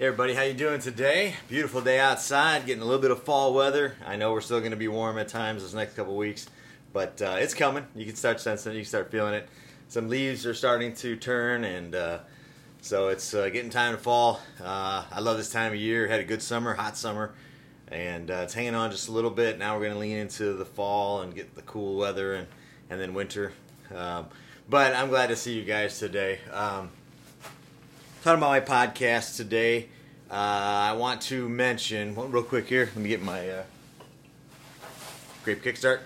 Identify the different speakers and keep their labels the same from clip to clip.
Speaker 1: Hey everybody, how you doing today? Beautiful day outside, getting a little bit of fall weather. I know we're still going to be warm at times this next couple weeks, but uh, it's coming. You can start sensing it, you can start feeling it. Some leaves are starting to turn, and uh, so it's uh, getting time to fall. Uh, I love this time of year. Had a good summer, hot summer, and uh, it's hanging on just a little bit. Now we're going to lean into the fall and get the cool weather, and and then winter. Um, but I'm glad to see you guys today. Um, talking about my podcast today. Uh, I want to mention well, real quick here. Let me get my uh, grape kickstart.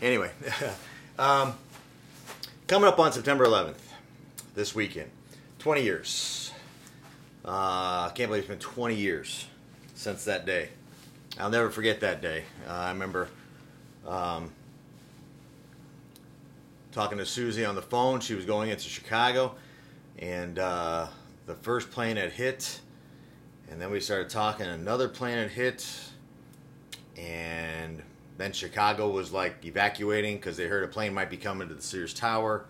Speaker 1: Anyway, um, coming up on September 11th, this weekend, 20 years. Uh, I can't believe it's been 20 years since that day. I'll never forget that day. Uh, I remember um, talking to Susie on the phone. She was going into Chicago, and uh, the first plane had hit, and then we started talking. Another plane had hit, and then Chicago was like evacuating because they heard a plane might be coming to the Sears Tower,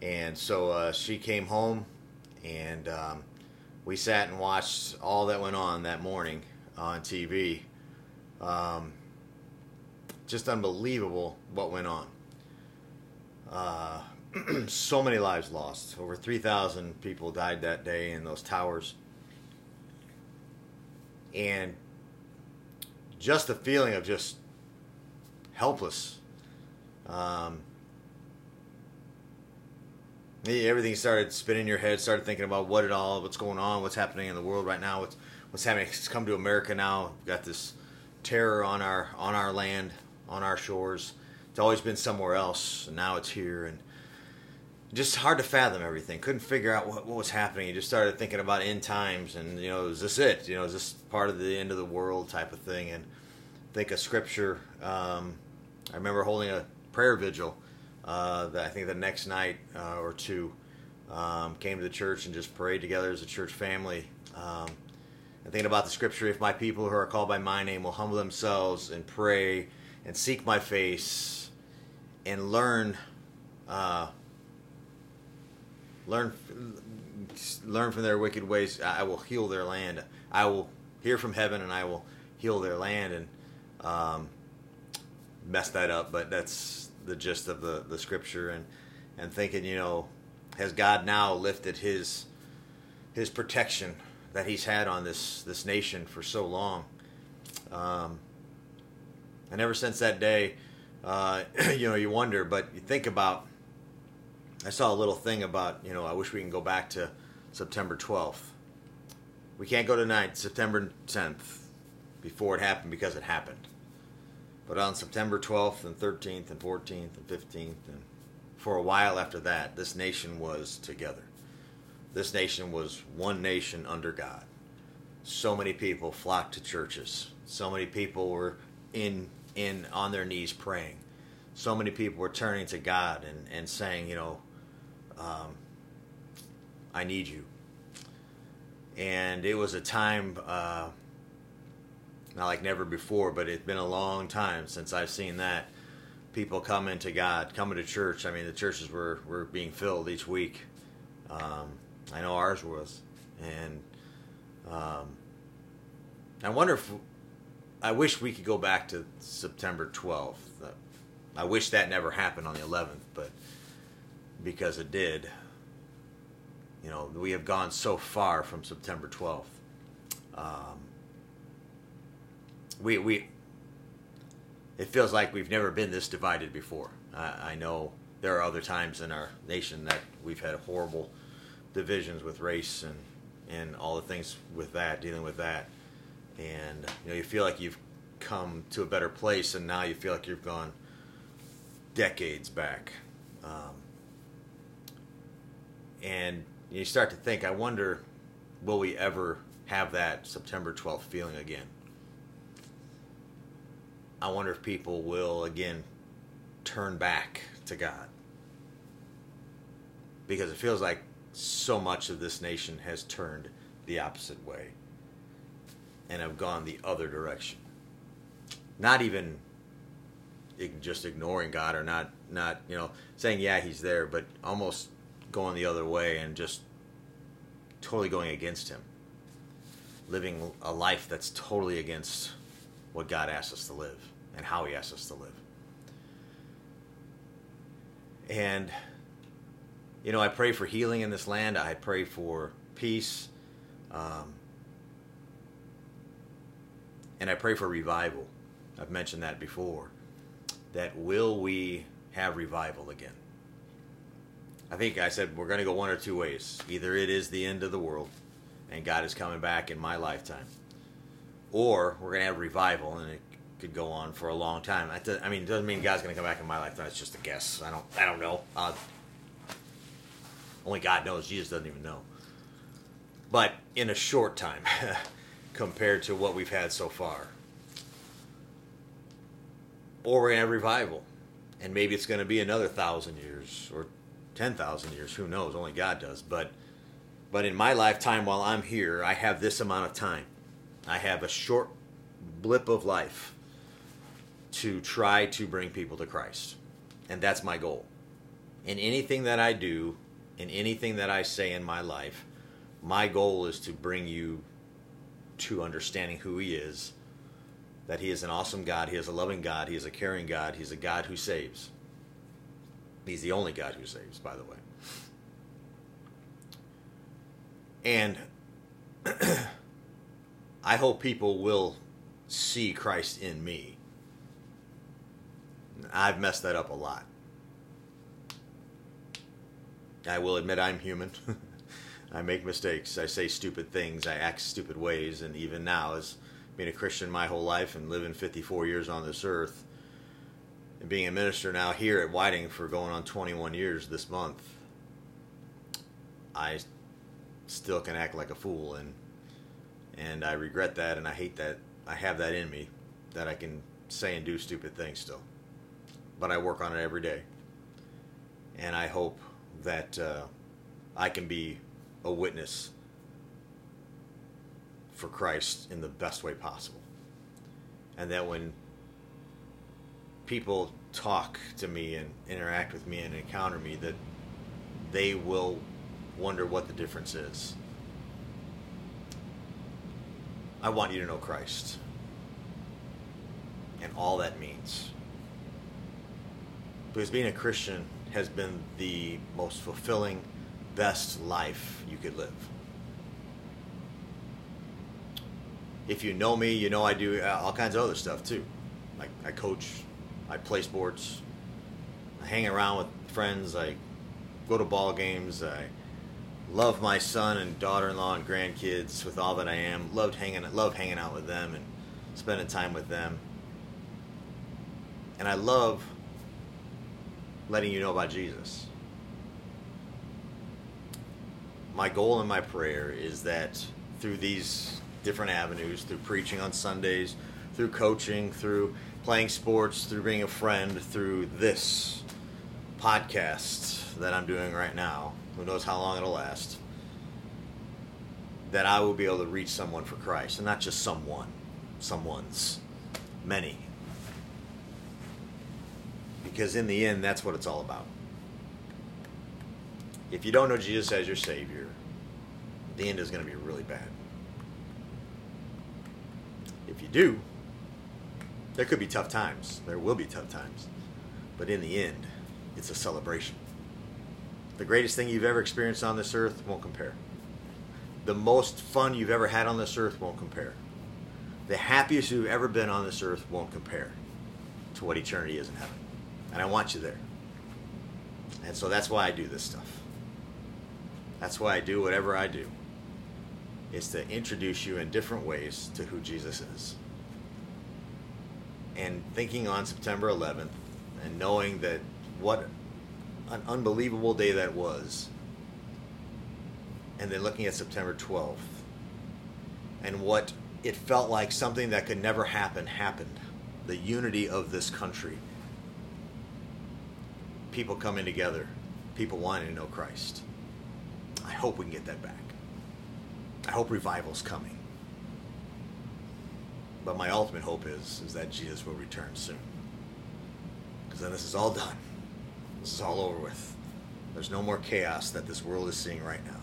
Speaker 1: and so uh, she came home, and um, we sat and watched all that went on that morning on TV. Um, just unbelievable what went on. Uh, so many lives lost. Over 3,000 people died that day in those towers. And just the feeling of just helpless. Um, everything started spinning in your head, started thinking about what it all, what's going on, what's happening in the world right now, what's, what's happening. It's come to America now. We've got this terror on our, on our land, on our shores. It's always been somewhere else, and now it's here. And just hard to fathom everything. Couldn't figure out what, what was happening. You just started thinking about end times, and you know, is this it? You know, is this part of the end of the world type of thing? And think of scripture. Um, I remember holding a prayer vigil. Uh, that I think the next night uh, or two um, came to the church and just prayed together as a church family. Um, and thinking about the scripture, if my people who are called by my name will humble themselves and pray and seek my face and learn. Uh, learn learn from their wicked ways. I will heal their land. I will hear from heaven and i will heal their land and um, mess that up. But that's the gist of the, the scripture and and thinking you know has god now lifted his his protection that he's had on this this nation for so long? Um, and ever since that day uh, you know you wonder but you think about I saw a little thing about, you know, I wish we can go back to September 12th. We can't go tonight, September 10th, before it happened because it happened. But on September 12th and 13th and 14th and 15th, and for a while after that, this nation was together. This nation was one nation under God. So many people flocked to churches. So many people were in in on their knees praying. So many people were turning to God and, and saying, you know, um, I need you. And it was a time, uh, not like never before, but it's been a long time since I've seen that. People coming to God, coming to church. I mean, the churches were, were being filled each week. Um, I know ours was. And um, I wonder if, I wish we could go back to September 12th. I wish that never happened on the 11th, but because it did. You know, we have gone so far from September 12th. Um, we we it feels like we've never been this divided before. I, I know there are other times in our nation that we've had horrible divisions with race and and all the things with that, dealing with that, and you know, you feel like you've come to a better place, and now you feel like you've gone decades back. Um, and you start to think, I wonder, will we ever have that September 12th feeling again? I wonder if people will again turn back to God. Because it feels like so much of this nation has turned the opposite way and have gone the other direction. Not even just ignoring God or not, not you know, saying, yeah, he's there, but almost going the other way and just totally going against Him, living a life that's totally against what God asks us to live and how He asks us to live. And, you know, I pray for healing in this land. I pray for peace. Um, and I pray for revival. I've mentioned that before. That will we have revival again? I think I said we're going to go one or two ways. Either it is the end of the world and God is coming back in my lifetime, or we're going to have revival and it could go on for a long time. I mean, it doesn't mean God's going to come back in my lifetime. It's just a guess. I don't. I don't know. Uh, only God knows. Jesus doesn't even know. But in a short time, compared to what we've had so far, or we're going to have revival, and maybe it's going to be another thousand years or ten thousand years. Who knows? Only God does. But but in my lifetime, while I'm here, I have this amount of time. I have a short blip of life to try to bring people to Christ. And that's my goal. In anything that I do, in anything that I say in my life, my goal is to bring you to understanding who He is, that He is an awesome God, He is a loving God, He is a caring God, He's a God who saves. He's the only God who saves, by the way. And I hope people will see Christ in me I've messed that up a lot. I will admit I'm human. I make mistakes. I say stupid things. I act stupid ways. And even now, as being a Christian my whole life and living 54 years on this earth, and being a minister now here at Whiting for going on 21 years this month, I still can act like a fool. And, and I regret that and I hate that. I have that in me that I can say and do stupid things still but I work on it every day. And I hope that uh, I can be a witness for Christ in the best way possible. And that when people talk to me and interact with me and encounter me, that they will wonder what the difference is. I want you to know Christ and all that means because being a Christian has been the most fulfilling, best life you could live. If you know me, you know I do uh, all kinds of other stuff too. Like I coach, I play sports, I hang around with friends, I go to ball games, I love my son and daughter-in-law and grandkids with all that I am. Loved hanging, love hanging out with them and spending time with them. And I love letting you know about Jesus. My goal and my prayer is that through these different avenues, through preaching on Sundays, through coaching, through playing sports, through being a friend, through this podcast that I'm doing right now, who knows how long it'll last, that I will be able to reach someone for Christ, and not just someone, someone's, many because in the end, that's what it's all about. If you don't know Jesus as your Savior, the end is going to be really bad. If you do, there could be tough times. There will be tough times. But in the end, it's a celebration. The greatest thing you've ever experienced on this earth won't compare. The most fun you've ever had on this earth won't compare. The happiest you've ever been on this earth won't compare to what eternity is in heaven and I want you there. And so that's why I do this stuff. That's why I do whatever I do. Is to introduce you in different ways to who Jesus is. And thinking on September 11th and knowing that what an unbelievable day that was. And then looking at September 12th and what it felt like something that could never happen happened. The unity of this country people coming together, people wanting to know Christ. I hope we can get that back. I hope revival's coming. But my ultimate hope is is that Jesus will return soon. Because then this is all done. This is all over with. There's no more chaos that this world is seeing right now.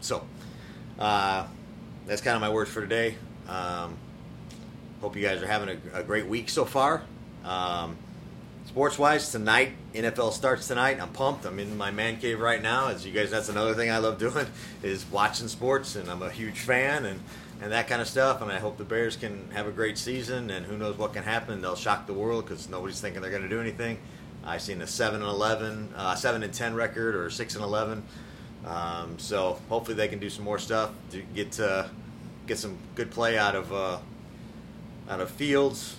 Speaker 1: So, uh, that's kind of my words for today. Um, hope you guys are having a, a great week so far. Um, sports wise, tonight, NFL starts tonight. I'm pumped. I'm in my man cave right now. As you guys, that's another thing I love doing is watching sports, and I'm a huge fan and, and that kind of stuff. And I hope the Bears can have a great season, and who knows what can happen. They'll shock the world because nobody's thinking they're going to do anything. I've seen a 7 and 11, uh, 7 and 10 record or 6 and 11. Um, so hopefully they can do some more stuff to get uh, get some good play out of uh, out of Fields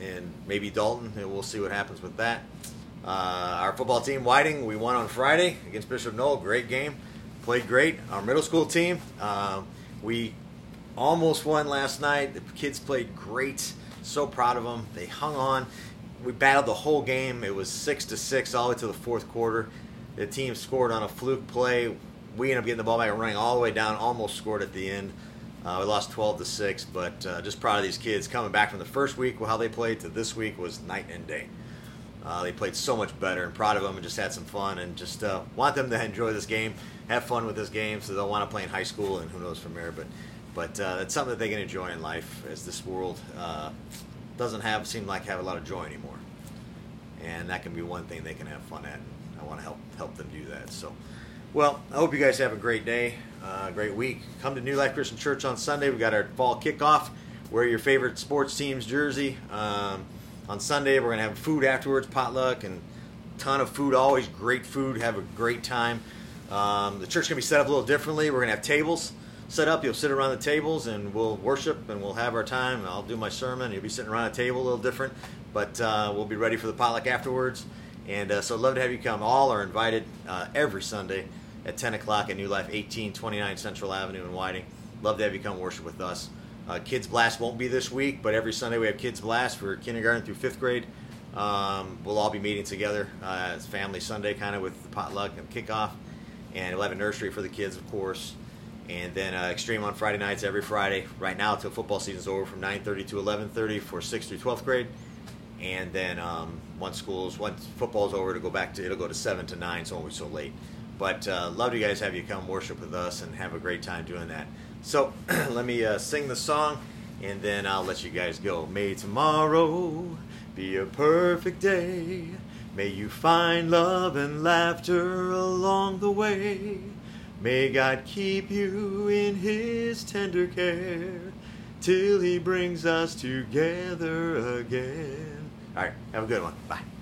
Speaker 1: and maybe Dalton, and we'll see what happens with that. Uh, our football team, Whiting, we won on Friday against Bishop Noll. Great game, played great. Our middle school team, um, we almost won last night. The kids played great. So proud of them. They hung on. We battled the whole game. It was six to six all the way to the fourth quarter. The team scored on a fluke play. We ended up getting the ball back and running all the way down. Almost scored at the end. Uh, we lost 12 to six, but uh, just proud of these kids coming back from the first week how they played to this week was night and day. Uh, they played so much better, and proud of them, and just had some fun, and just uh, want them to enjoy this game, have fun with this game, so they'll want to play in high school, and who knows from there. But, but uh, it's something that they can enjoy in life, as this world uh, doesn't have seem like have a lot of joy anymore, and that can be one thing they can have fun at. And I want to help help them do that. So. Well, I hope you guys have a great day, uh, great week. Come to New Life Christian Church on Sunday. We've got our fall kickoff. Wear your favorite sports team's jersey. Um, on Sunday, we're going to have food afterwards, potluck, and ton of food. Always great food. Have a great time. Um, the church going to be set up a little differently. We're going to have tables set up. You'll sit around the tables and we'll worship and we'll have our time. I'll do my sermon. You'll be sitting around a table a little different, but uh, we'll be ready for the potluck afterwards. And uh, so, I'd love to have you come. All are invited uh, every Sunday at 10 o'clock at New Life, 1829 Central Avenue in Whiting. Love to have you come worship with us. Uh, Kids Blast won't be this week, but every Sunday we have Kids Blast for kindergarten through fifth grade. Um, we'll all be meeting together. Uh, it's Family Sunday, kind of with the potluck and kickoff. And we'll have a nursery for the kids, of course. And then uh, Extreme on Friday nights every Friday. Right now, until football season's over, from 9:30 to 11:30 for 6th through 12th grade. And then um, once schools, once football's over, to go back to it'll go to 7 to 9, so be so late. But uh, love you guys have you come worship with us and have a great time doing that. So let me uh, sing the song and then I'll let you guys go. May tomorrow be a perfect day. May you find love and laughter along the way. May God keep you in his tender care till he brings us together again. All right, have a good one. Bye.